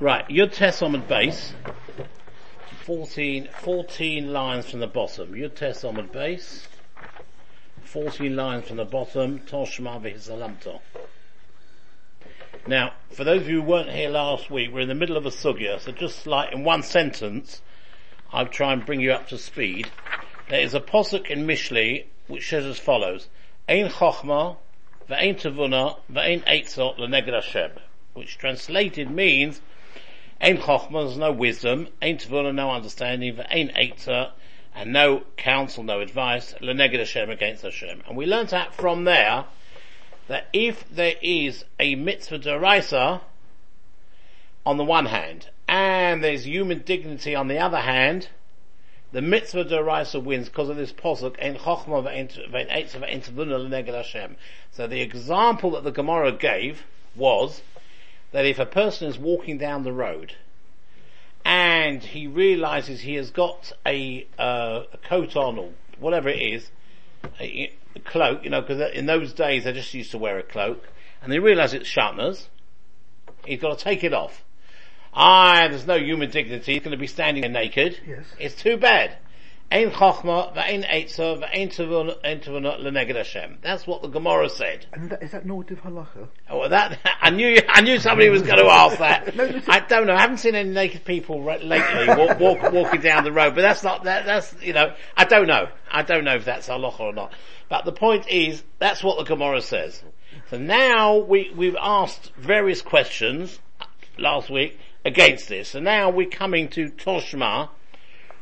Right, Yud Tesomid base. 14, 14 lines from the bottom. Yud Tesomid base. 14 lines from the bottom. Toshma v'hisalamto. Now, for those of you who weren't here last week, we're in the middle of a sugya, so just like in one sentence, I'll try and bring you up to speed. There is a posuk in Mishlei which says as follows: Ein chochma, ve'ein tavuna, ve'ein eitzot leneged which translated means Ein chochma, there's no wisdom, ein tavuna, no understanding, ve'ein eitzot, and no counsel, no advice, leneged Hashem against Hashem. And we learned that from there that if there is a mitzvah deraisa on the one hand, and there's human dignity on the other hand, the mitzvah deraisa wins because of this posuk, ein chochma ve'en Hashem. So the example that the Gemara gave was that if a person is walking down the road and he realizes he has got a, uh, a coat on or whatever it is, a, a cloak, you know, because in those days they just used to wear a cloak, and they realize it's shatnez, he's got to take it off. Ah, there's no human dignity. He's going to be standing there naked. Yes. It's too bad. Ein chochma, v'ein eitzer, v'ein tevunot leneged Hashem. That's what the Gemara said. And that, is that normative halacha? Oh, well, that, I knew, I knew somebody was going to ask that. No. I don't know. I haven't seen any naked people lately walk, walk, walking down the road, but that's not, that, that's, you know, I don't know. I don't know if that's halacha or not. But the point is, that's what the Gemara says. So now we, we've asked various questions last week against this. So now we're coming to Toshma.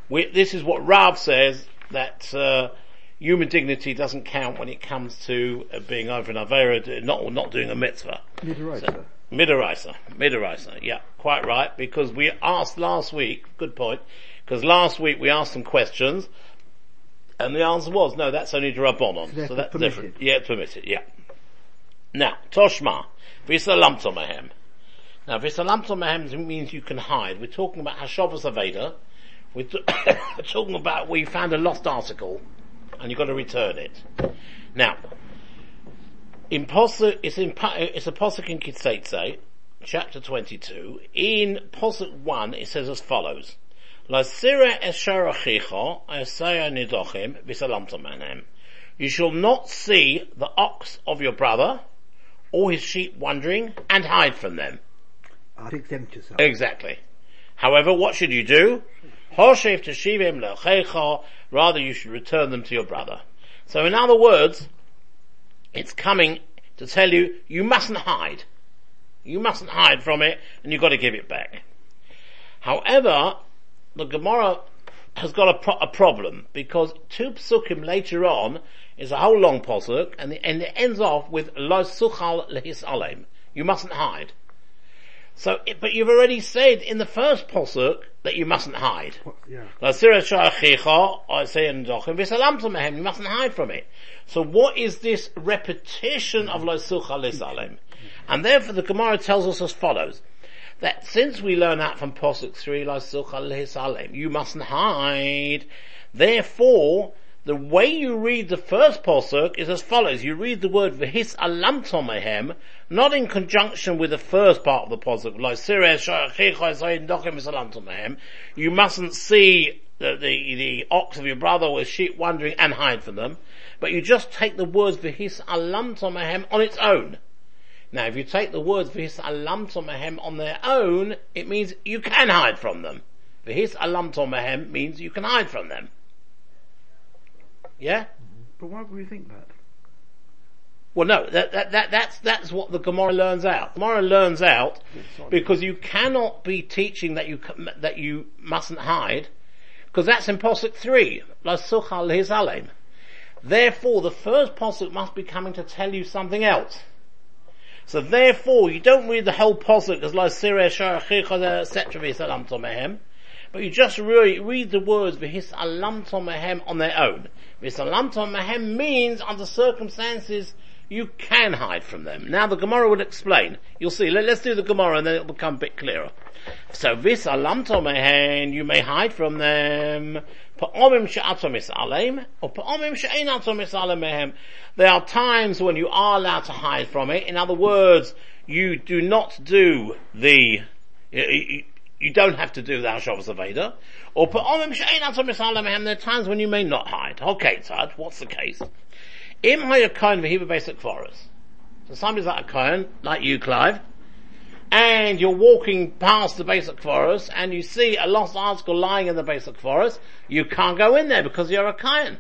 We, this is what Rav says that, uh, human dignity doesn't count when it comes to uh, being over an Avera, not, or not doing a mitzvah. Midaraisa. Midaraisa, Midaraisa, yeah, quite right, because we asked last week, good point, because last week we asked some questions, and the answer was, no, that's only to Rabbonon, so that's permitted. different. Yeah, it's permitted, yeah. Now, Toshma, Visalam Tomahem. Now, Visalam Tomahem means you can hide. We're talking about Hashavas Aveda. We're, t- talking about we found a lost article, and you've got to return it. Now, in Posuk, it's in, it's a Posuk in Ki Seitzei, chapter 22. In Posuk 1, it says as follows. Lasira esher esaya nidochim, v'salamtamanem. You shall not see the ox of your brother, or his sheep wandering, and hide from them. I'd exempt yourself. Exactly. However, what should you do? Hoshev teshivim lechecha, rather you should return them to your brother. So in other words, it's coming to tell you, you mustn't hide. You mustn't hide from it, and you've got to give it back. However, the Gemara has got a, pro- a problem, because two psukim later on is a whole long posuk, and, and it ends off with lo suchal lehis alem. You mustn't hide. So, but you've already said in the first posuk that you mustn't hide. Yeah. Lasira shachicha, I say in Dochim, v'salamtum mehem, you mustn't hide from it. So what is this repetition of Losucha Lisalem? And therefore the Gemara tells us as follows, that since we learn that from Posuk 3, Losucha Lisalem, you mustn't hide, therefore, the way you read the first posuk is as follows. You read the word v'his alamtom mehem, not in conjunction with the first part of the posuk, like. You mustn't see the, the, the ox of your brother or sheep wandering and hide from them, but you just take the words v'his alamtom mehem on its own. Now if you take the words v'his alamtom mehem on their own, it means you can hide from them. V'his alamtom mehem means you can hide from them. Yeah? But why would we think that? Well, no, that, that, that, that's, that's what the Gemara learns out. Gemara learns out because you cannot be teaching that you, that you mustn't hide, because that's in Posuk 3, La Suchal Hizalem. Therefore, the first Posuk must be coming to tell you something else. So therefore, you don't read the whole Posuk as La Sireh Sharachicha, etc. But you just really read the words V'His Alam Tomehem on their own. V'Salam Tomehem means under circumstances you can hide from them. Now the Gemara will explain. You'll see. Let, us do the Gemara and then it'll become a bit clearer. So vis alam tomehen, you may hide from them. Pa'omim she'atom alem, or pa'omim she'ein atom mehem. There are times when you are allowed to hide from it. In other words, you do not do the you, don't have to do the Hashavas Aveda. Or put oh, on there are times when you may not hide. Okay, Tad, what's the case? Im Hayakoin Vehiba beis hakvoros. So somebody's like a Kohen, like you, Clive, and you're walking past the beis hakvoros and you see a lost article lying in the beis hakvoros, you can't go in there because you're a Kohen.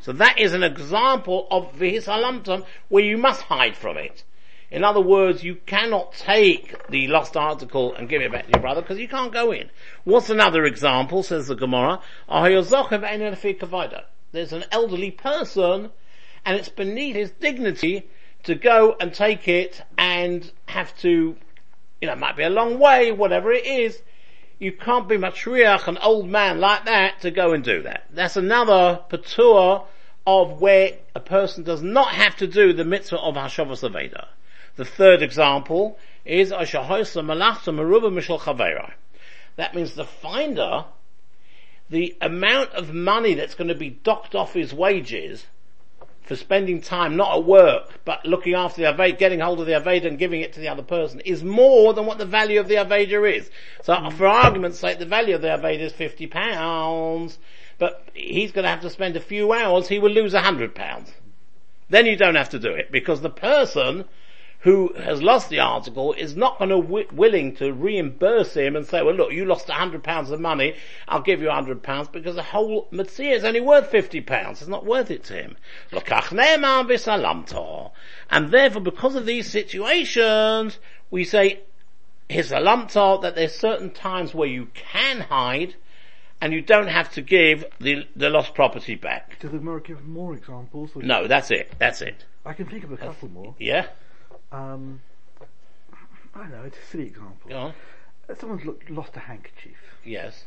So that is an example of Vihisalamtam where you must hide from it. In other words, you cannot take the lost article and give it back to your brother because you can't go in. What's another example, says the Gemara? There's an elderly person and it's beneath his dignity to go and take it and have to, you know, it might be a long way, whatever it is. You can't be matriach, an old man like that, to go and do that. That's another patur of where a person does not have to do the mitzvah of Hashavas Aveda. The third example is Ashahosa Malachta Meruba Mishal Chavera. That means the finder, the amount of money that's going to be docked off his wages for spending time not at work, but looking after the Aveda, getting hold of the Aveda and giving it to the other person is more than what the value of the Aveda is. So hmm. for argument's sake, the value of the Aveda is 50 pounds, but he's going to have to spend a few hours, he will lose a hundred pounds. Then you don't have to do it because the person who has lost the article is not going to w- willing to reimburse him and say, well look, you lost a hundred pounds of money, I'll give you a hundred pounds because the whole mitzvah is only worth fifty pounds. It's not worth it to him. And therefore, because of these situations, we say, hisalamta, that there's certain times where you can hide, and you don't have to give the, the lost property back. Does the Gemara give more examples? No, that's it. That's it. I can think of a couple more. Yeah? Um, I don't know, it's a silly example. Go on. Uh, Someone's lo- lost a handkerchief. Yes.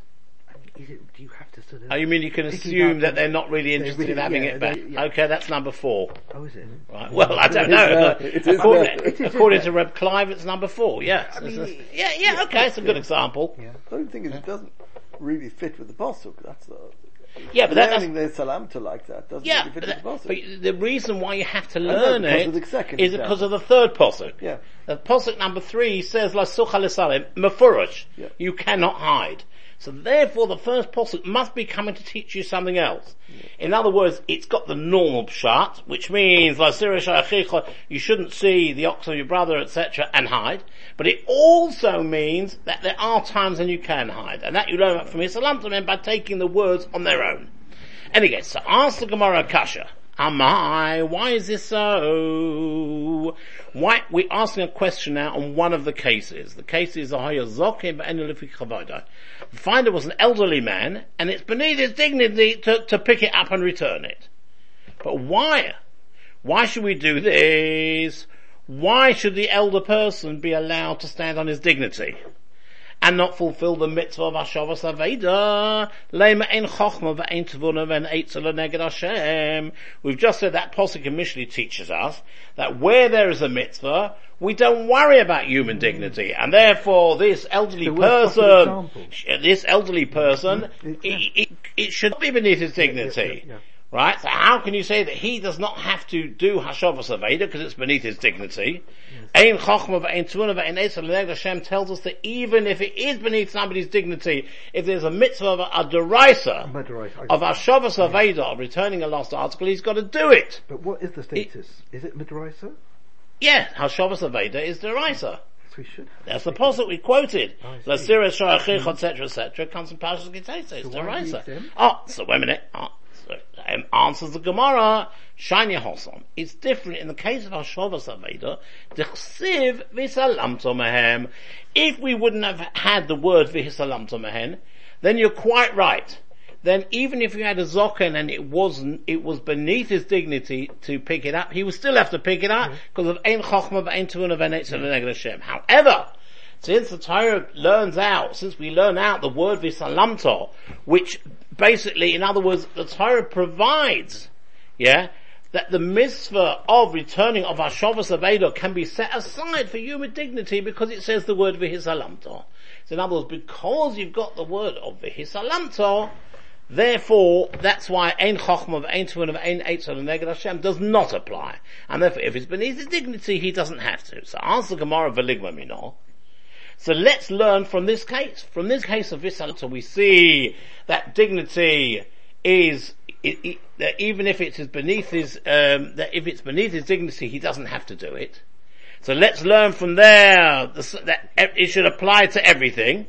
Is it, do you have to sort of... Oh, you mean you can assume that they're not really interested really- in having yeah, it back? they- yeah. Okay, that's number four. Oh, is it? Right. Well, I don't know. now. but according now. According to Reb Clive, it's number four. Yes. I mean, It's a- yeah, yeah, okay, it's a good example. Yeah. The only thing is, it doesn't really fit with the pasuk. That's the. Yeah, but that, that's, learning the salam to like that doesn't yeah, really fit but, that- the but the reason why you have to learn because it is example. because of the third posuk. Yeah. Uh, the posuk number three says, La sucha lesalim, mafurish. Yeah. You cannot hide. So therefore the first posuk must be coming to teach you something else. In other words, it's got the normal pshat, which means, La sira shayachicha, you shouldn't see the ox of your brother, etc., and hide. But it also means that there are times when you can hide. And that you learn from Isalam by taking the words on their own. Anyway, so ask the Gemara Kasha. Am I? why is this so? Why, we're asking a question now on one of the cases. The case is. The finder was an elderly man, and it's beneath his dignity to, to pick it up and return it. But why? Why should we do this? Why should the elder person be allowed to stand on his dignity? And not fulfill the mitzvah of Hashavas Aveda. Lema ein chochma v'ein tvuna v'en eitzel neged Hashem. We've just said that Posik and teaches us that where there is a mitzvah, we don't worry about human dignity, and therefore this elderly The worst possible person, this elderly person, Mm, it, it, it should not be beneath his dignity. yeah, yeah. Right? So how can you say that he does not have to do Hashavas Aveda because it's beneath his dignity? Ein Chochma v'ein Tvuna v'ein Eitzel Neged Hashem tells us that even if it is beneath somebody's dignity, if there's a mitzvah of a, a derisa, But right, I- of Hashavas Aveda, of returning a lost article, he's got to do it. But what is the status? is it Midraisa? Yeah, Hashavas Aveda is derisa. Yes, we should. That's the posuk we quoted. Lasira Sha'achich, etc., etc., comes from Parashas Kitesa. It's derisa. Oh, so wait a minute. Oh, um, answers the Gemara. Shanya Hosom. It's different in the case of Hashavas Aveda. Dechsiv v'salamto mehem. If we wouldn't have had the word v'hisalamto mehen, then you're quite right. Then even if you had a zoken and it wasn't, it was beneath his dignity to pick it up, he would still have to pick it up because of ein chochma tuna v'ein etzel v'neged Hashem. However, since the Torah learns out, since we learn out the word v'salamto, which basically, in other words, the Torah provides, yeah, that the mitzvah of returning of Hashavas Aveda can be set aside for human dignity because it says the word v'hisalamto. So in other words, because you've got the word of v'hisalamto, Therefore, that's why Ein Chochma of Ein Tuan of Ein Eitzel and Neged Hashem does not apply. And therefore, if it's beneath his dignity, he doesn't have to. So answer Gemara Veligma Minor. So let's learn from this case. From this case of Visalta, we see that dignity is, it, it, that even if it's beneath his, um, that if it's beneath his dignity, he doesn't have to do it. So let's learn from there the, that it should apply to everything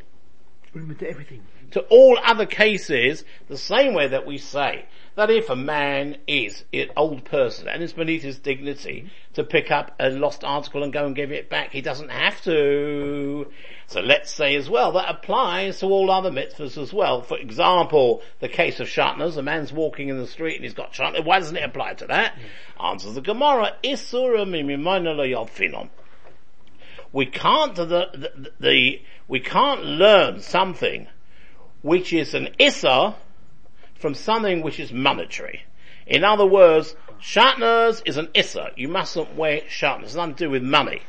to everything. to all other cases the same way that we say that if a man is an old person and it's beneath his dignity to pick up a lost article and go and give it back, he doesn't have to. So let's say as well that applies to all other mitzvahs as well. For example, the case of shatnez, a man's walking in the street and he's got shatnez. Why doesn't it apply to that? Answers the Gemara, Isura yalfinon we can't the, the, we can't learn something which is an issa from something which is monetary. In other words, shatnez is an issa. You mustn't wear shatnez. It's nothing to do with money.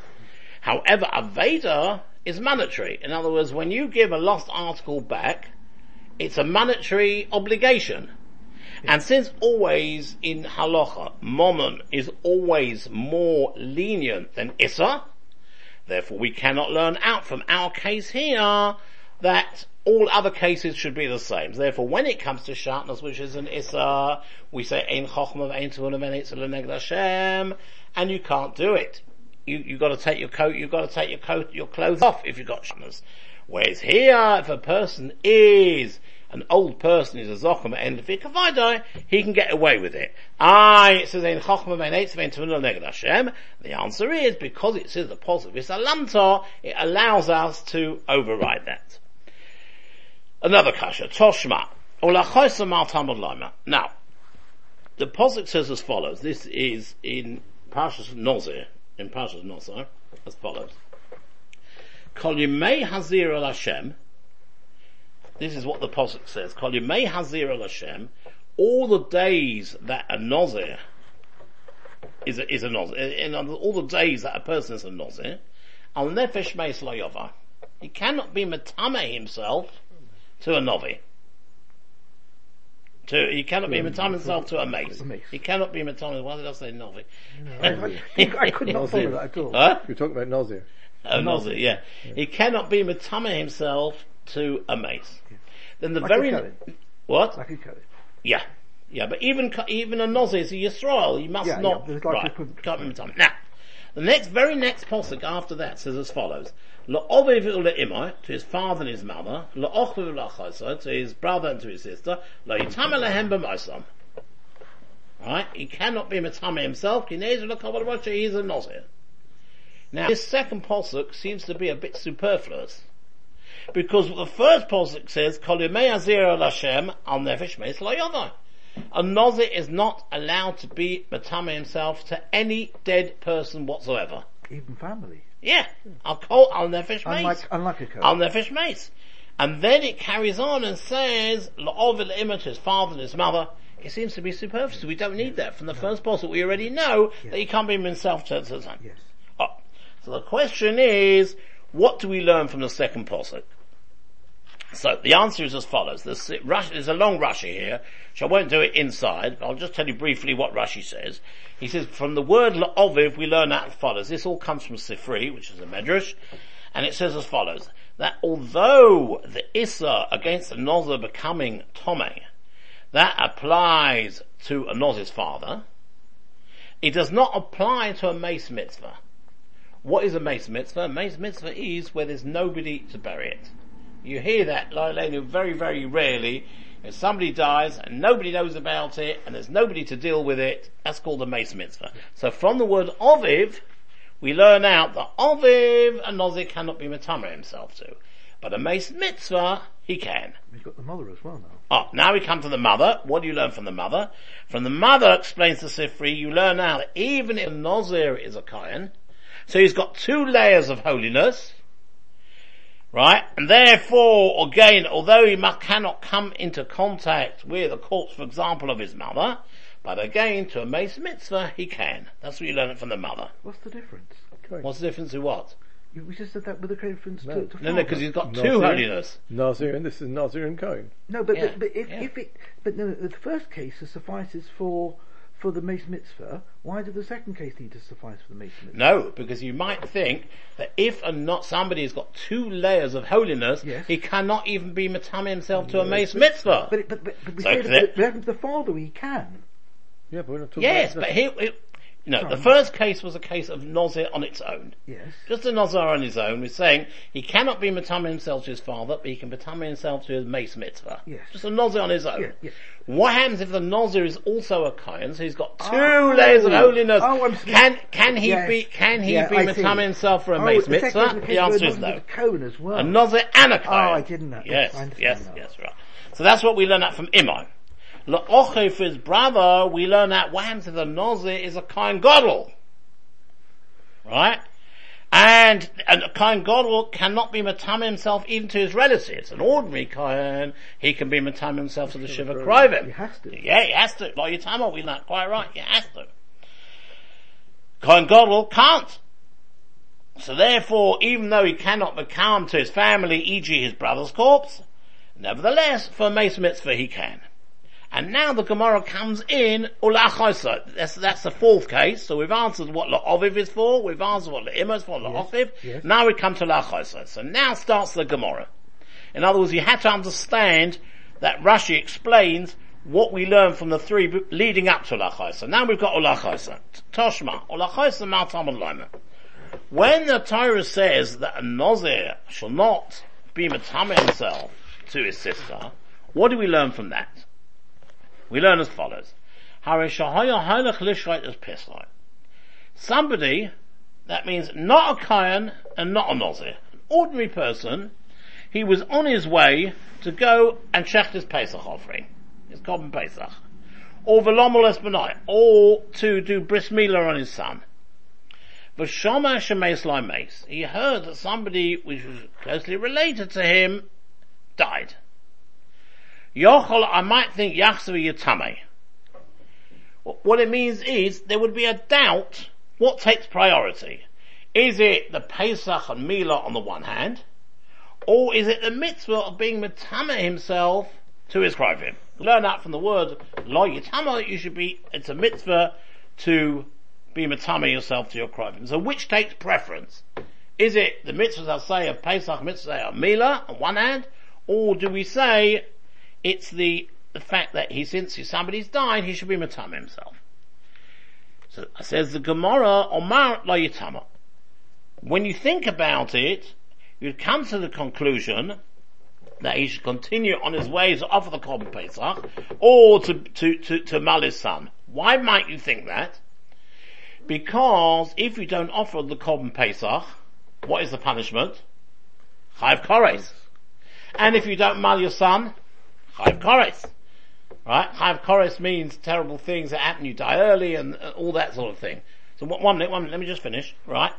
However, a Veda is monetary. In other words, when you give a lost article back, it's a monetary obligation. And since always in halacha, momon is always more lenient than issa, therefore we cannot learn out from our case here that all other cases should be the same. Therefore, when it comes to shatnez, which is an issa, we say ein chochma ein tuvanim Hashem, and you can't do it. You you got to take your coat. You've got to take your coat, your clothes off if you've got shatnez. Whereas here, if a person is an old person is a zochem and if he can get away with it. I it says in chochma ben eitzvein neged Hashem. The answer is because it says the positive is a it allows us to override that. Another kasha, Toshma. Now, the Posuk says as follows. This is in Parshas Nozir, in Parshas Nozir, as follows. Kol Yimei Hazir al Hashem. This is what the Posuk says. Kol Yimei Hazir al Hashem. All the days that a Nozir is a, is a Nozir, in all the days that a person is a Nozir, al Nefesh Meis He cannot be Matame himself to a novi. To, he cannot be matam himself to a mace. He cannot be matam. Why did I say novi? I, I could not follow that at all. Huh? You're talking about Nazir. A nozi, yeah. He cannot be matama himself to a mace. Then the Like very Kohen. what? Like a code. Yeah, yeah. But even even a nozi is a yisrael. You must Yeah, not yeah, there's like right. Can't be matama. Now, the next very next posuk after that says as follows: To his father and his mother, to his brother and to his sister. Right? He cannot be matama himself. He's a nozir. Now, this second posuk seems to be a bit superfluous. Because the first posuk says, Kol yemei azir al nefesh meis yodai. A nozir is not allowed to be matama himself to any dead person whatsoever. Even family. Yeah. I'll call al nefesh meis. Unlike, unlike a code. Al nefesh meis. And then it carries on and says, La'ovil image his father and his mother. It seems to be superfluous. We don't need that from the first posuk. We already know that he can't be himself to the son. yes. Oh. So the question is, what do we learn from the second posuk? So the answer is as follows. There's, a long Rashi here, which I won't do it inside, but I'll just tell you briefly what Rashi says. He says, from the word la'oviv, we learn as follows. This all comes from Sifri, which is a medrash, and it says as follows, that although the Issa against a Nozir becoming Tomei, that applies to a Nozir's father, it does not apply to a mace mitzvah. What is a mace mitzvah? A mace mitzvah is where there's nobody to bury it. You hear that, Lailenu, very, very rarely. If somebody dies and nobody knows about it and there's nobody to deal with it, that's called a mace mitzvah. So from the word oviv, we learn out that oviv a nozir cannot be matama himself to. But a mace mitzvah, he can. We've got the mother as well now. Oh, now we come to the mother. What do you learn from the mother? From the mother, explains the Sifri, you learn now that even if Nozir is a Kohen, so he's got two layers of holiness, right? And therefore, again, although he cannot come into contact with a corpse, for example, of his mother, but again, to a mace mitzvah, he can. That's what you learn it from the mother. What's the difference? What's the difference in what? You, we just said that with a reference No. to, to No, no, because he's got Nazir. two holiness. Nazir, and this is Nazir and Cohen. No, but, Yeah, but, but if, yeah. if it, but no, the first case suffices for, for the Mace Mitzvah, why did the second case need to suffice for the Mace Mitzvah? No, because you might think that if a not somebody has got two layers of holiness, Yes. he cannot even be matame himself to a mace mitzvah. But, it- but, but, but we So say the- that, that the father he can. Yeah, but we're not talking yes, about but here, here- no, the first case was a case of Nozir on its own. Yes. Just a Nozir on his own. We're saying he cannot be matame himself to his father, but he can matame himself to his mace mitzvah. Yes. Just a Nozir on his own. Yeah, yeah. What happens if the Nozir is also a Kohen, so he's got two Oh. layers of holiness? Oh, I'm can, can he Yes. be, can he Yeah, be matame himself for a Oh, mace the mitzvah? was the answer is no. a as well. A Nozir and a Kohen. Oh, I didn't know. Yes, yes, now. yes, right. So that's what we learn out from Imai. La'oche for his brother, we learn that happens if the Nozir is a Kohen Godel. Right? And, and a Kohen Godel cannot be Matame himself even to his relatives. An ordinary Kohen, he can be Matame himself to the Shiva He has to. Yeah, he has to. Like time we learned quite right. He has to. Kohen Godel can't. So therefore, even though he cannot become to his family, e.g. his brother's corpse, nevertheless, for Mace Mitzvah he can. And now the Gemara comes in, ulachosa. That's, that's the fourth case. So we've answered what La'oviv is for, we've answered what La'ima is for, La'ochiv. yes. Now we come to Lachosa. So now starts the Gemara. In other words, you had to understand that Rashi explains what we learn from the three leading up to Lachosa. Now we've got Ulachosa. Toshma. Ulachosa Maltam Lima. When the Torah says that a Nazir shall not be matame himself to his sister, what do we learn from that? We learn as follows. Somebody, that means not a Kayan and not a Nazir, an ordinary person, he was on his way to go and check his Pesach offering, his Korban Pesach, or Velomol Esbenai, or to do bris milah on his son. V'shama shemes lai. He heard that somebody which was closely related to him died. Yochol, I might think Yachsavi Yatame. What it means is there would be a doubt what takes priority. Is it the Pesach and Mila on the one hand, or is it the mitzvah of being Matama himself to his Krivim? Learn that from the word Lo Yitama, you should be, it's a mitzvah to be Matama yourself to your Krivim. So which takes preference? Is it the mitzvahs I say of Pesach, mitzvah of Mila on one hand, or do we say it's the, the fact that he, since somebody's died, he should be Matama himself? So says the Gemara, Omar Lo Yitama. When you think about it, you'd come to the conclusion that he should continue on his ways to offer the Korban Pesach, or to, to, to, to mal his son. Why might you think that? Because if you don't offer the Korban Pesach, what is the punishment? Chayv Kores. And if you don't mal your son, Chayv Kores. Right? Chayv Kores means terrible things that happen, you die early and uh, all that sort of thing. So one minute, one minute, let me just finish, right?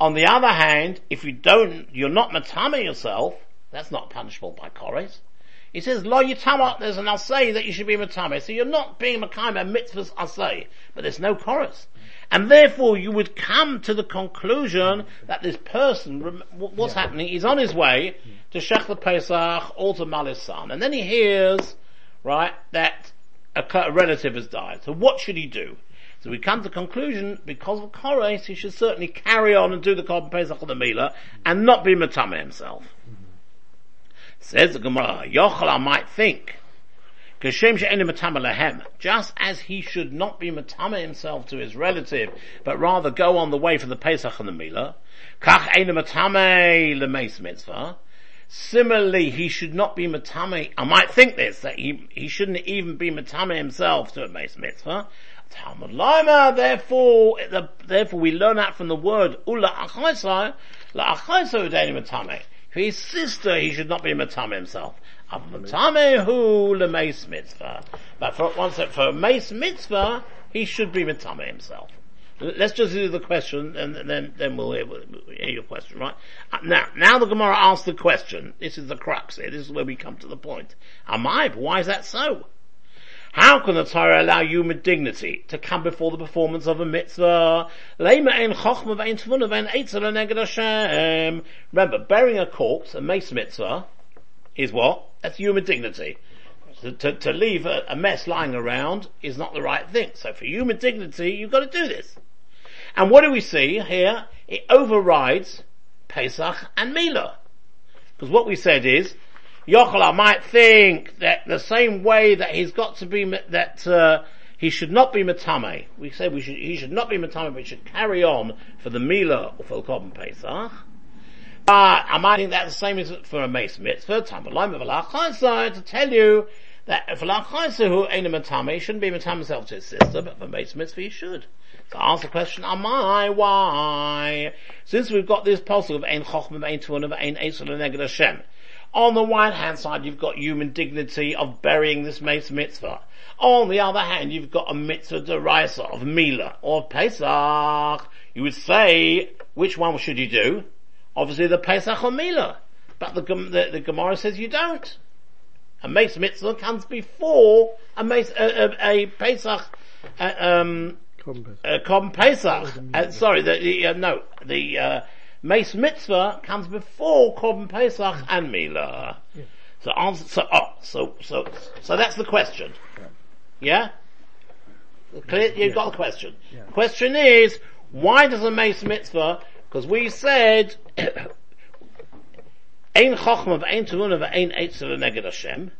On the other hand, if you don't, you're not matame yourself, that's not punishable by Kores. He says, lo yitama, there's an asay that you should be matame. So you're not being makame mitzvahs asay, but there's no chorus. And therefore you would come to the conclusion that this person, what's happening, he's on his way to Shech the Pesach or to Malis son. And then he hears, right, that a, relative has died. So what should he do? So we come to the conclusion, because of Kores, he should certainly carry on and do the Korban Pesach or the Mila, and not be Matame himself. Mm-hmm. Says the Gemara, Yochel might think, Kashem she'eni matama lehem, just as he should not be matama himself to his relative, but rather go on the way for the Pesach and the Mila, kach matame mitzvah, Similarly, he should not be matame. I might think this that he he shouldn't even be matame himself to a mace mitzvah. Talmud Lama. Therefore, the, therefore we learn that from the word ula achaisa la achaisa matame. For his sister, he should not be matame himself. But for once for a mace mitzvah, he should be matame himself. Let's just do the question and then, then we'll hear, we'll hear your question, right? Uh, Now, now the Gemara asks the question. This is the crux here. This is where we come to the point. Am I? Why is that so? How can the Torah allow human dignity to come before the performance of a mitzvah? Remember, burying a corpse, a mace mitzvah, is what? That's human dignity. To, to, to leave a, a mess lying around is not the right thing. So for human dignity, you've got to do this. And what do we see here? It overrides Pesach and Mila. Because what we said is, Yochel might think that the same way that he's got to be, that, uh, he should not be matame. We said we should, he should not be matame, but he should carry on for the Mila or for the Korban Pesach. But I might think that the same is for a mace mitzvah, Tamar to tell you that for Lachaisa who ain't a matame, shouldn't be matame himself to his sister, but for mace mitzvah he should. To ask the question, am I? Why? Since we've got this puzzle of Ein Chochmah, Ein Tuanah, Ein Esel, and Neged Hashem. On the one hand side, you've got human dignity of burying this mace mitzvah. On the other hand, you've got a mitzvah deraisa of Mila or Pesach. You would say, which one should you do? Obviously the Pesach or Mila. But the, the, the Gemara says you don't. A mace mitzvah comes before a mace, a, a, a Pesach, uh, um, a Korban Pesach. Uh, sorry, the, the uh, no, the, uh, mace mitzvah comes before Korban Pesach and Mila. Yeah. So answer, so, oh, so, so, so that's the question. Yeah? Clear? You've yeah. got the question. Yeah. Question is, why does a mace mitzvah because we said, Ein Chochma v'Ein Tevuna v'Ein Eitzel Neged Hashem.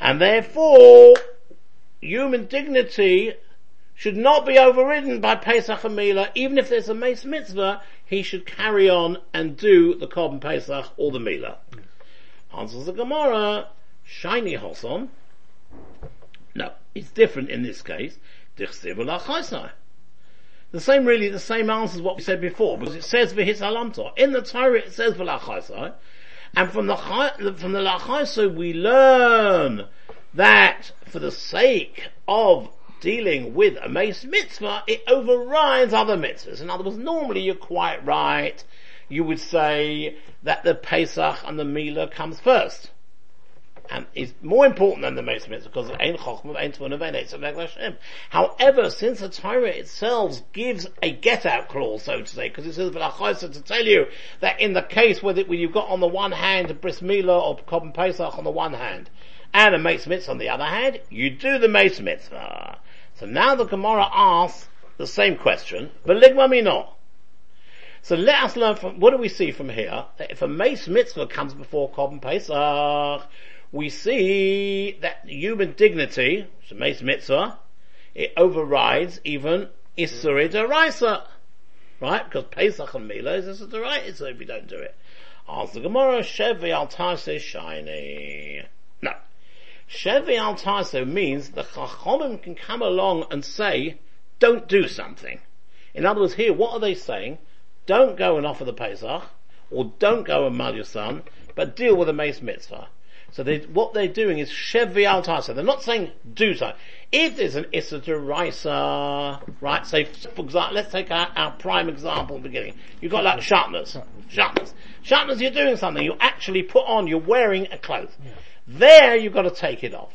And therefore, human dignity should not be overridden by Pesach and Mila, even if there's a Mace Mitzvah, he should carry on and do the Korban Pesach or the Mila. Answers the Gemara, shiny Hoson. No, it's different in this case. Dichsiv the same, really, the same answer as what we said before, because it says v'hitz alamto. In the Torah it says v'lachaisai, and from the from the lachaisai we learn that for the sake of dealing with a mace mitzvah, it overrides other mitzvahs. In other words, normally you're quite right. You would say that the Pesach and the Mila comes first and is more important than the Meis Mitzvah because Ein Chochmah, Ein Tmunah, Ein Eitzah, Hashem. However, since the Torah itself gives a get-out clause, so to say, because it says V'lachoysa to tell you that in the case where, you've got on the one hand Bris Milah or Korban Pesach on the one hand, and a Meis Mitzvah on the other hand, you do the Meis Mitzvah. So now the Gemara asks the same question, but Ligma Minor. So let us learn from, what do we see from here? That if a Meis Mitzvah comes before Korban Pesach, we see that human dignity, Shemesh Mitzvah, it overrides even Isuri Deraisa. Right? Because Pesach and Mila is Isur Deraisa if you don't do it. Answer the Gemara, Shevi al Tarse shiny. No. Shevi al Tarse means the Chachomim can come along and say, don't do something. In other words, here, what are they saying? Don't go and offer the Pesach, or don't go and mal your son, but deal with the Mace Mitzvah. So they, what they're doing is Chevi al they're not saying do so. If there's an Issa Raisa, right, say, for example, let's take our, our prime example the beginning. You've got like sharpness. Sharpness. Sharpness, you're doing something. You actually put on, you're wearing a cloth. Yeah. There you've got to take it off.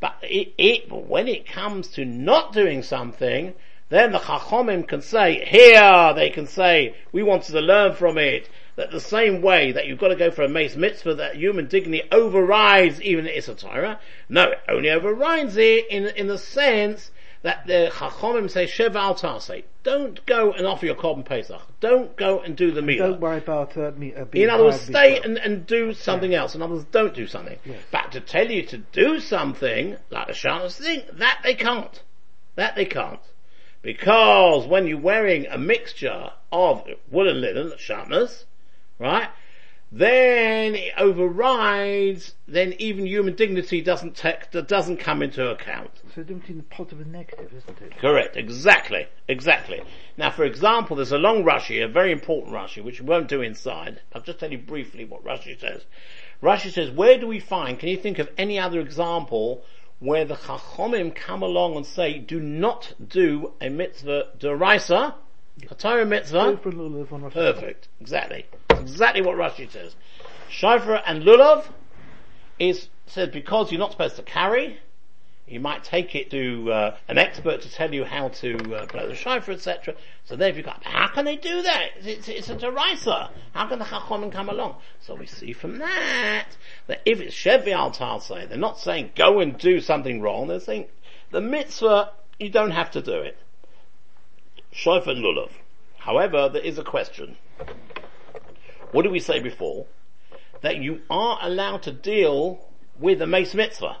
But it, it, when it comes to not doing something, then the Chachomim can say, here, they can say, we wanted to learn from it that the same way that you've got to go for a mace mitzvah that human dignity overrides even the Issa Torah, no, it only overrides it in, in the sense that the Chachomim say Sheva al Tarse. Don't go and offer your Korban Pesach. Don't go and do the meal. Don't worry about uh, me, uh, In other words, stay and, and do something yeah. else. In other words, don't do something. Yes. But to tell you to do something, like the Shabbos thing, that they can't. That they can't. Because when you're wearing a mixture of wool and linen, sharpness, right? Then it overrides, then even human dignity doesn't take, doesn't come into account. So the difference between the positive and negative, isn't it? Correct, exactly, exactly. Now for example, there's a long Rashi, a very important Rashi, which we won't do inside. I'll just tell you briefly what Rashi says. Rashi says, where do we find, can you think of any other example where the Chachomim come along and say, do not do a mitzvah deraisa, a Torah mitzvah? Perfect, exactly exactly what Rashi says. Shofar and lulav is said because you're not supposed to carry, You might take it to uh, an expert to tell you how to uh, blow the shofar, etc. So there you've got, how can they do that? It's, it's a derisa. How can the chachamim come along? So we see from that that if it's shevi al say, they're not saying go and do something wrong. They're saying the mitzvah you don't have to do it. Shofar and lulav. However, there is a question. What did we say before? That you are allowed to deal with a mace mitzvah.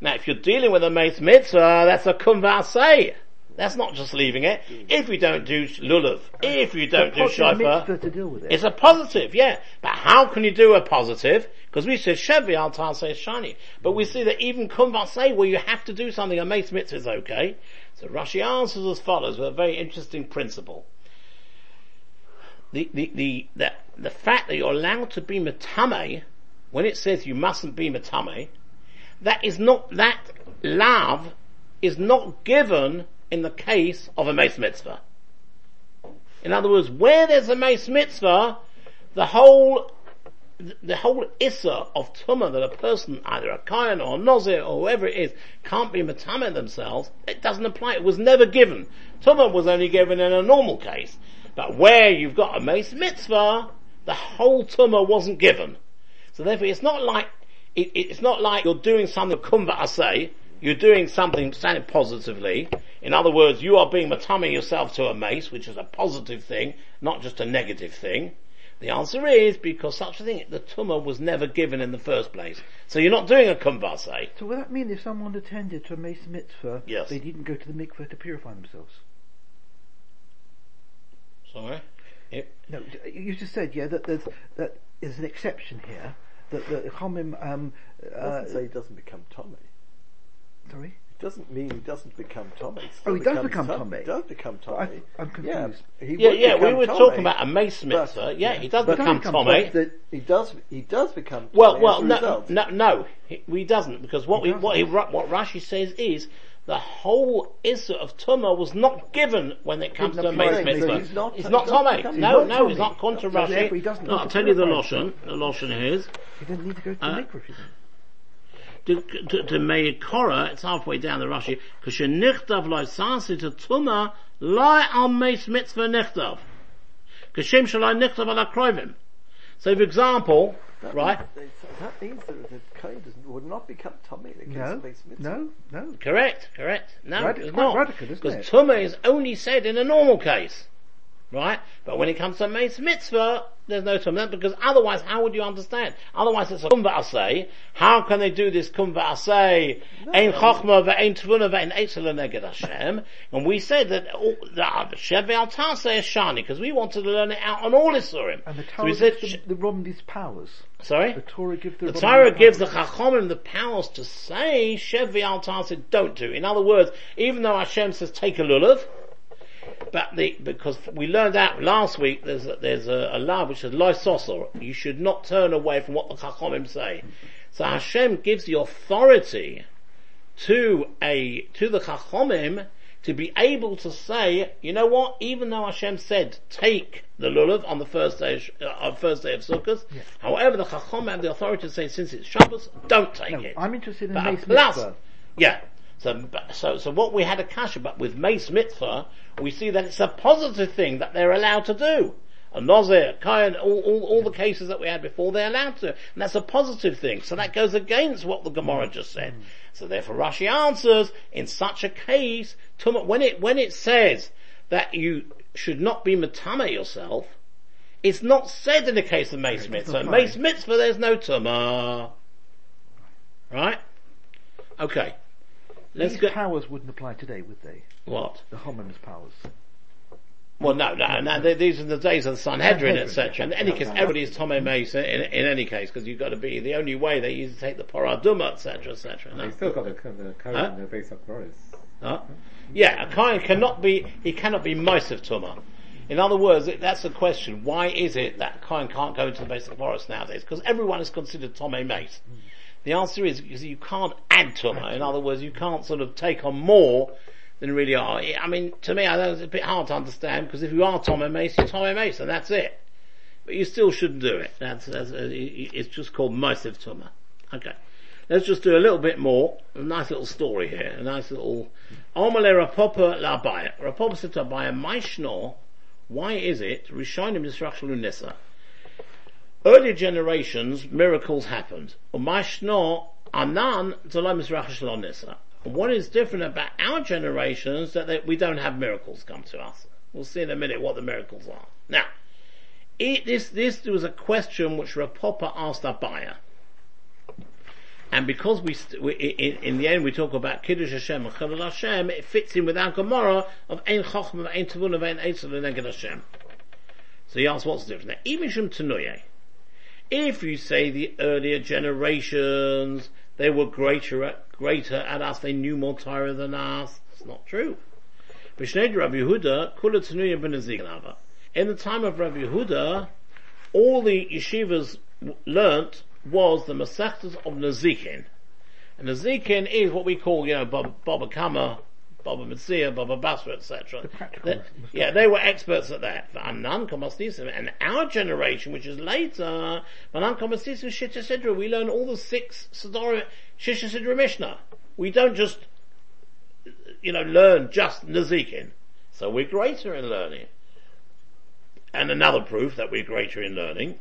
Now, if you're dealing with a mace mitzvah, that's a kumvasei. That's not just leaving it. If you don't do lulav, if you don't do shofar, to deal with it. it's a positive, yeah. But how can you do a positive? Because we said shevi al say shani. But we see that even kumvasei, where you have to do something, a mace mitzvah is okay. So Rashi answers as follows with a very interesting principle. The, the, the, the, the fact that you're allowed to be metame, when it says you mustn't be metame, that is not, that love is not given in the case of a mace mitzvah. In other words, where there's a mace mitzvah, the whole, the whole issa of tumah that a person, either a kayan or a nozir or whoever it is, can't be matame themselves, it doesn't apply. It was never given. Tumah was only given in a normal case. But where you've got a mace mitzvah, the whole tumah wasn't given. So therefore it's not like, it, it's not like you're doing something kumva asay, you're doing something standing positively. In other words, you are being matami yourself to a mace, which is a positive thing, not just a negative thing. The answer is because such a thing, the tumah was never given in the first place. So you're not doing a kumbase. So would that mean if someone attended to a mace mitzvah, Yes. they didn't go to the mikveh to purify themselves? Sorry? Yep. No, you just said, yeah, that there's, that is an exception here, that the Chomim, um, uh, doesn't say he doesn't become Tommy. sorry? It doesn't mean he doesn't become Tommy. Oh, he does becomes become Tom- Tommy. He does become But I- Tommy. I'm Yeah, confused. he Yeah, yeah, we were Tommy, talking about a mace but- mitzvah. yeah, he does But become become Tommy. Tommy. that he does. He does become. Tommy Well, as well, a no, result. no, no, he, he doesn't because what He we, what he, what Rashi says is the whole issue of tumah was not given when it comes to a Didn't mitzvah. So he's not- he's not doesn't Tomei. become- No, he's not no, he's Tomei. not contra So therefore he Rashi. doesn't No, I'll tell you the purify loshon. The loshon is He didn't need to go to Uh, the mikveh, he didn't. to, to, to Meikora, it's halfway down the Rashi, Kashenichtav loy sasi to tuma, loy al meis mitzvah nichtav. Kashem shalai nichtav ala kroivim. So for example, That right, means- That means that the Kohen doesn't, would not become Tommy in the case No, of Beis Mitzvah. no, no. correct, correct. No, Rad- it's it's quite not. radical, isn't Because it? tuma is only said in a normal case. Right? But when it comes to meis mitzvah, there's no tumah, because otherwise how would you understand? Otherwise it's a kumva asay. How can they do this kumva asay? Ein chochma ve'ein tvuna ve'ein eitzel neged Hashem. And we said that all- the uh, Shev al is shani, because we wanted to learn it out on all Isurim. And the So Torah we said, gives the, the Rom these powers. sorry? The Torah gives the, The Torah gives the powers. Chachomim the powers to say Shevi al don't do. In other words, even though Hashem says take a lulav, but the, because we learned out last week, there's a, there's a, a law which says loy sosor. You should not turn away from what the Chachomim say. So Hashem gives the authority to a, to the Chachomim to be able to say, you know what, even though Hashem said, take the lulav on the first day, of, uh, first day of Sukkot, however the Chachom have the authority to say, since it's Shabbos, don't take No, it. I'm interested in But Mace plus, yeah. So, so, so what we had a kasha, but with Mace Mitzvah, we see that it's a positive thing that they're allowed to do. A Nozir, Kayan, all, all, all the cases that we had before, they're allowed to. And that's a positive thing. So that goes against what the Gemara just said. So therefore Rashi answers, in such a case, when it, when it says that you should not be Matame yourself, it's not said in the case of Mace Mitzvah. Mace. Mitzvah, there's no Tumah. Right? Okay. Let's These go, powers wouldn't apply today, would they? what? The Homim's powers. Well, no, no, no. th- These are the days of the Sanhedrin, Sanhedrin, etc. In any case, everybody is Tomei Mace in, in any case, because you've got to be the only way they used to take the Paraduma, etc., etc. No? They still got the, the code Huh? in the base of Boris. Huh? Yeah, a Kayan cannot be, he cannot be mice of Tumah. In other words, that's the question. Why is it that Kayan can't go into the beis hakvoros nowadays? Because everyone is considered Tomei Mace. Hmm. The answer is because you can't add Tumah. In other words, you can't sort of take on more than really are. I mean, to me, I know it's a bit hard to understand because if you are Tomei Mace, you're Tomei Mace, and that's it. But you still shouldn't do it. That's, that's uh, it's just called Massive Tumah. Okay. let's just do a little bit more. A nice little story here. A nice little, Omale Rapopa La Abaya. Rapopa said to Abaya, why is it, Rishonim Yisrach Lunissa? Earlier generations, miracles happened. What is different about our generations that they, we don't have miracles come to us. We'll see in a minute what the miracles are. Now, it, this, this was a question which Rapopa asked Abaya. And because we, st- we in, in, the end we talk about Kiddush Hashem and Chilul Hashem, it fits in with our Gemara of Ein Chochm, Ein Tavun, Ein Eitzel, and Neged Hashem. So he asks what's the difference. Now, Shem Tenuye, if you say the earlier generations, they were greater, at, greater at us, they knew more Torah than us, it's not true. In the time of Rabbi Yehuda, all the yeshivas learnt was the Masechtas of Nazikin. And Nazikin is what we call, you know, Baba Kama, Baba Metzia, Baba Basra, etc. The yeah, they were experts at that. And our generation, which is later, we learn all the six Shisha Sidra Mishnah. We don't just, you know, learn just Nazikin. So we're greater in learning. And another proof that we're greater in learning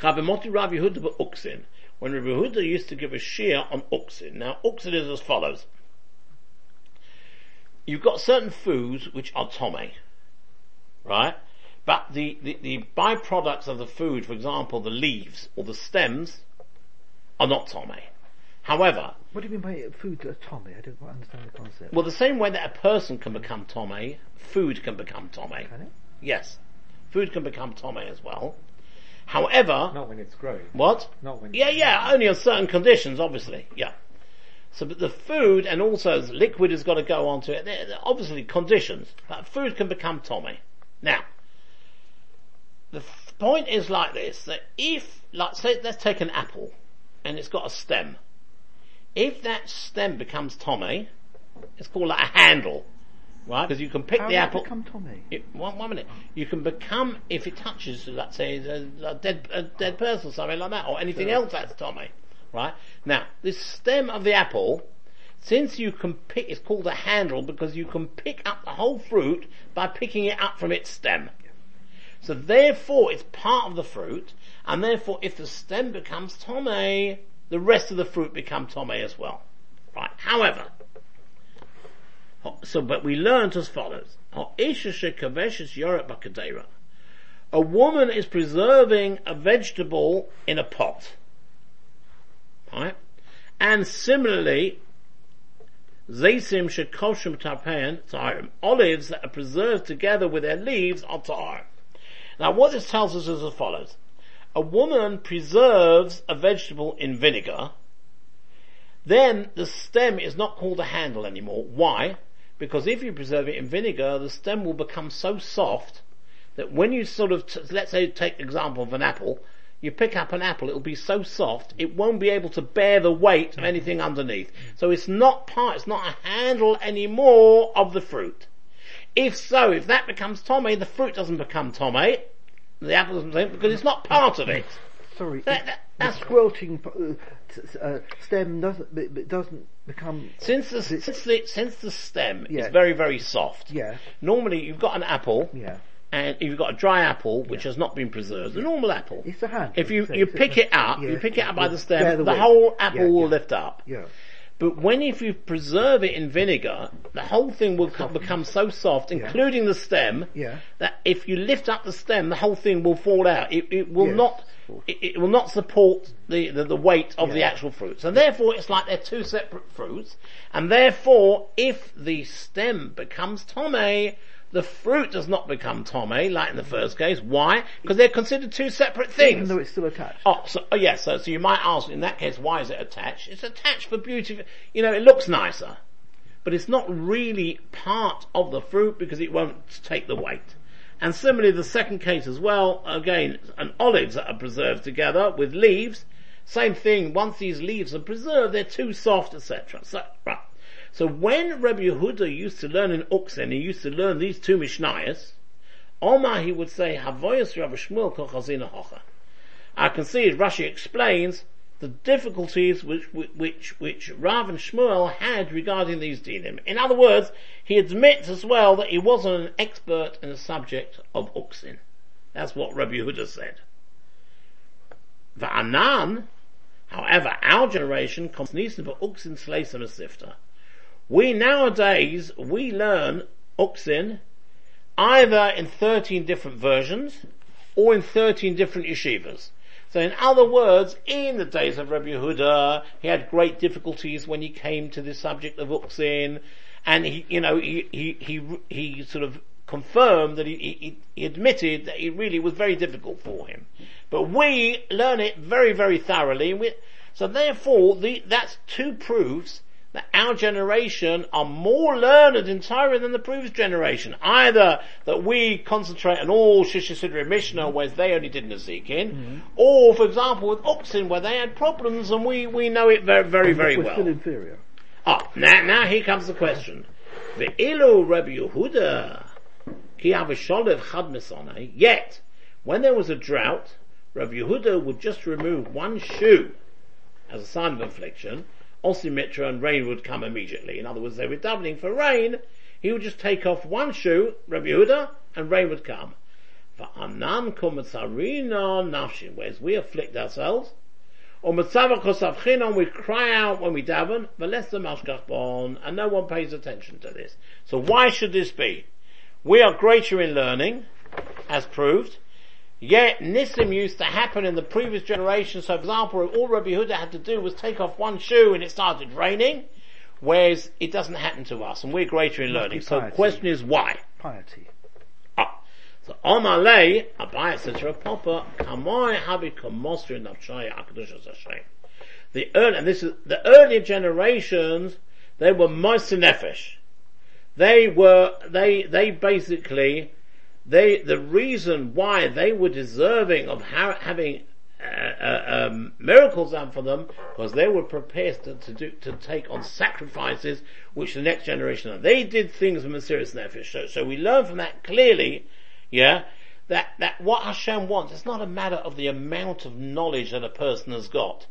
Chavimoti Rav Yehuda Uksin. When Rabbi Yehuda used to give a shiur on Uksin. Now, Uksin is as follows. You've got certain foods which are tomei, right? But the, the, the byproducts of the food, for example, the leaves or the stems, are not tomei. However, what do you mean by food that are tomei? I don't quite understand the concept. Well, the same way that a person can become tomei, food can become tomei. Can it? Yes, food can become tomei as well. However, not when it's growing. What? Not when. Yeah, yeah, only on certain conditions, obviously. Yeah. So, but the food and also the liquid has got to go onto it. They're, they're obviously conditions, but food can become tomei. Now, the f- point is like this: that if, like, say, let's take an apple, and it's got a stem. If that stem becomes tomei, it's called like a handle right? Because you can pick How the apple. become tomei? It, one, one minute. You can become if it touches, let's say, a, a dead a dead person, or something like that, or anything else that's tomei, right? Now, this stem of the apple, since you can pick, it's called a handle because you can pick up the whole fruit by picking it up from its stem. So therefore, it's part of the fruit, and therefore, if the stem becomes tomei, the rest of the fruit become tomei as well. Right? However, so, but we learned as follows. A woman is preserving a vegetable in a pot. Right? And similarly, Zaysim shekoshim tarpein Olives that are preserved together with their leaves are tar. Now what this tells us is as follows. A woman preserves a vegetable in vinegar, then the stem is not called a handle anymore. Why? Because if you preserve it in vinegar, the stem will become so soft that when you sort of, t- let's say take example of an apple, you pick up an apple, it'll be so soft, it won't be able to bear the weight of anything underneath. So it's not part, it's not a handle anymore of the fruit. If so, if that becomes tomei, the fruit doesn't become tomei, the apple doesn't, because it's not part of it. Sorry, That- that- the squelching uh, uh, stem doesn't doesn't become Since the, since the, since the stem Yeah. is very, very soft, yeah normally you've got an apple, yeah. And if you've got a dry apple which has not been preserved, a normal apple. It's a hand. If you, you pick it up, yeah, you pick it up by the stem, the, weight. whole apple Yeah, will lift up. Yeah. But when if you preserve it in vinegar, the whole thing will co- become so soft, Yeah. including the stem, Yeah. that if you lift up the stem, the whole thing will fall out. It, it will Yes. not, it, it will not support the, the, the weight of the actual fruit. So therefore it's like they're two separate fruits, and therefore if the stem becomes tomei, the fruit does not become tomei, like in the first case. Why? Because they're considered two separate things. Even though it's still attached. Oh, so, oh yes, so, so you might ask, in that case, why is it attached? It's attached for beauty, you know, it looks nicer. But it's not really part of the fruit because it won't take the weight. And similarly, the second case as well, again, an olives that are preserved together with leaves, same thing, once these leaves are preserved, they're too soft, etc. So, right. So when Rabbi Yehuda used to learn in Uksin, he used to learn these two Mishnayos, Omar he would say, Havoyas Rabbi Shmuel Kochazina Hocha. I can see as Rashi explains, the difficulties which, which, which Rav and Shmuel had regarding these dinim. In other words, he admits as well that he wasn't an expert in the subject of uksin. That's what Rabbi Yehuda said. Va'anan, however, our generation comes for uksin, slace, and a sifter. We nowadays, we learn uksin either in 13 different versions or in 13 different yeshivas. So in other words, in the days of Rabbi Yehuda, he had great difficulties when he came to the subject of Uksin, and he, you know, he, he, he, he sort of confirmed that he, he, admitted that it really was very difficult for him. But we learn it very, very thoroughly. We, so therefore, the, that's two proofs that our generation are more learned in Torah than the previous generation. Either that we concentrate on all Shishisidri Mishnah, whereas they only did Nazikin, mm-hmm. or for example with Uksin, where they had problems and we, we know it very, very, very well. still inferior. Ah, now, now here comes the question. The ilu Rabbi Yehuda, ki chad Yet, when there was a drought, Rabbi Yehuda would just remove one shoe as a sign of affliction, osimitra and rain would come immediately. In other words, they were doubling for rain. He would just take off one shoe, Rabbi Yehuda, and rain would come. Anan kumatzarina nafshin, whereas we afflict ourselves, or kosavchinon, we cry out when we daven, v'lesta mashkach bon, and no one pays attention to this. So why should this be? We are greater in learning, as proved, Yet Nisim used to happen in the previous generation. So for example, all Rabbi Huda had to do was take off one shoe and it started raining, whereas it doesn't happen to us and we're greater in learning. So the question is why? Piety. Ah. So Omalei, Abai says to Papa, Kamoi Habi Komostri Nafshai Akadush Hashem. The early, and this is, the earlier generations, they were Moser Nefesh. They were, they, they basically, they, the reason why they were deserving of ha- having uh, uh, um, miracles done for them because they were prepared to, to, do to take on sacrifices which the next generation they did things with serious nefesh. So, so we learn from that clearly, yeah, that that what Hashem wants. It's not a matter of the amount of knowledge that a person has got.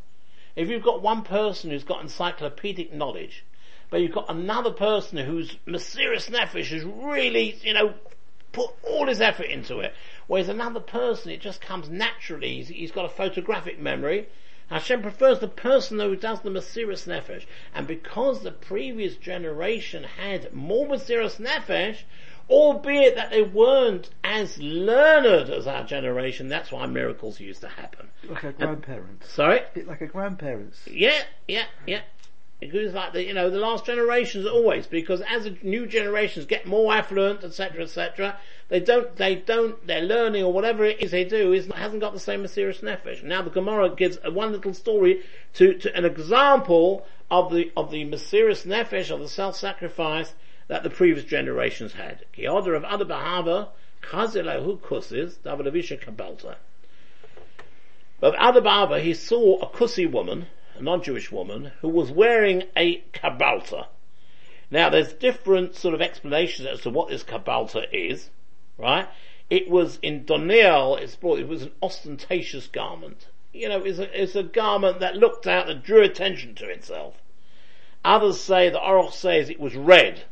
If you've got one person who's got encyclopedic knowledge, but you've got another person whose Mesiris Nefesh is really, you know, put all his effort into it. Whereas another person, it just comes naturally. he's, he's got a photographic memory. Hashem prefers the person who does the Mesiris Nefesh. And because the previous generation had more Mesiris Nefesh, albeit that they weren't as learned as our generation, that's why miracles used to happen. Like a grandparent. sorry? A bit like a grandparents. Yeah, yeah, yeah. It's like the, you know, the last generations always, because as the new generations get more affluent, etc., etc., they don't, they don't, their learning or whatever it is they do is, hasn't got the same as serious nefesh. Now the Gemara gives one little story to, to an example of the, of the Mesiris Nefesh, of the self-sacrifice that the previous generations had. The order of Ada Bahava, Chazilahu Kusis, David Avisha Kabalta. But Ada Bahava, he saw a Kusi woman, a non-Jewish woman, who was wearing a kabalta. Now there's different sort of explanations as to what this kabalta is, right? It was in Doniel, it's brought, it was an ostentatious garment. You know, it's a, it's a garment that looked out, that drew attention to itself. Others say, the Aruch says it was red.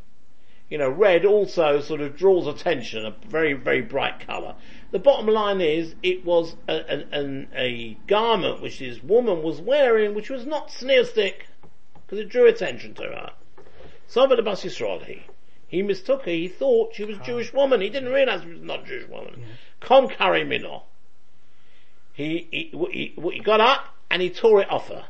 You know, red also sort of draws attention, a very, very bright colour. The bottom line is, it was a, a, a garment which this woman was wearing, which was not sneer stick, because it drew attention to her. so Somebody Bas Yisrael, he. He mistook her, he thought she was a Jewish woman, he didn't realize she was not a Jewish woman. Come carry me He, he, he, he got up and he tore it off her.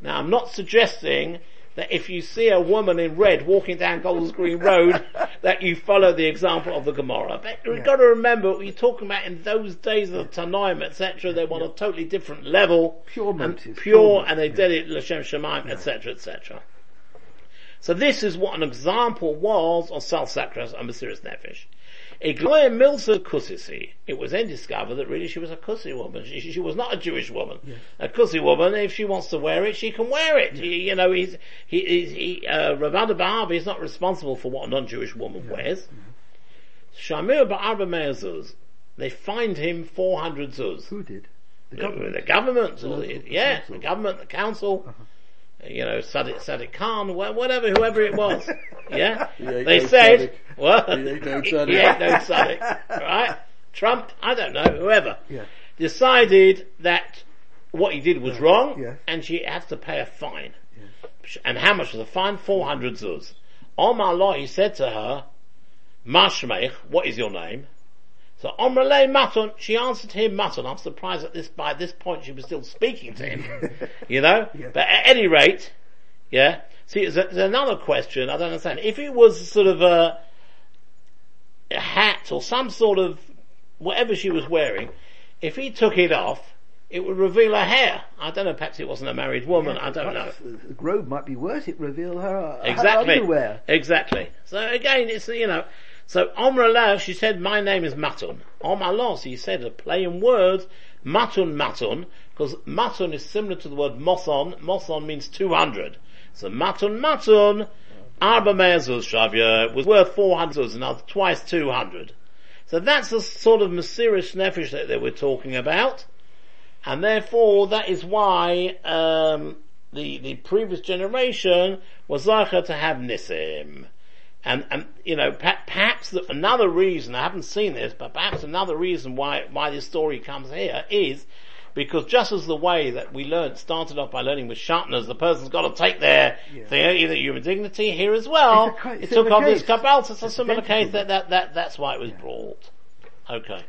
Now I'm not suggesting that if you see a woman in red walking down Golders Green Road, that you follow the example of the Gemara. But you've yeah. got to remember what you're talking about in those days of the Tanaim, etc. They want yeah. a totally different level. Pure and Pure, and they did it L'Shem Shemaim, etc., etc. So this is what an example was of self-sacrifice and Mesiris Nefesh. Igloya Milsa Kusisi. It was then discovered that really she was a Kusi woman. She, she was not a Jewish woman. Yes. A Kusi woman, if she wants to wear it, she can wear it. Yes. He, you know, he's, he, he's, he, uh, Rav Ada is not responsible for what a non-Jewish woman yes. wears. Shamir Ba'arba Zuz. They fined him 400 zuz. Who did? The government. the government, The yeah, council. the government, the council, Uh-huh. You know, Sadiq, Sadiq Khan, wha- whatever, whoever it was. Yeah? They no said, Sadiq. what? He ain't no He Sadiq. ain't no Sadiq. Right? Trump, I don't know, whoever. Yeah. Decided that what he did was wrong, Yes. and she had to pay a fine. And how much was the fine? 400 zuz. On my law, he said to her, Mashmech, what is your name? So Omrele Maton, she answered him Maton. I'm surprised that this, by this point she was still speaking to him. you know? Yes. But at any rate, yeah. See, there's, a, there's another question, I don't understand. If it was sort of a, a hat or some sort of, whatever she was wearing, if he took it off, it would reveal her hair. I don't know, perhaps it wasn't a married woman, I don't know. The grove might be worse. It reveal her, her Exactly. underwear. Exactly. So again, it's, you know, so Omra Allah, she said, my name is Matun. Om Allah, she said a play in words, Matun Matun, because Matun is similar to the word Moson. Moson means 200. So Matun Matun, Arba Me'ezuz Shavya, was worth 400, and now twice 200. So that's the sort of Mesiris Nefesh that they were talking about. And therefore, that is why, um, the, the previous generation was Zacha to have Nisim. And, and, you know, per- perhaps the, another reason, I haven't seen this, but perhaps another reason why, why this story comes here is because just as the way that we learned, started off by learning with sharpness, the person's got to take their, Yeah. their either human dignity here as well. It's a ki- it took off this cabal, it's a similar case that, that, that, that's why it was brought. Okay.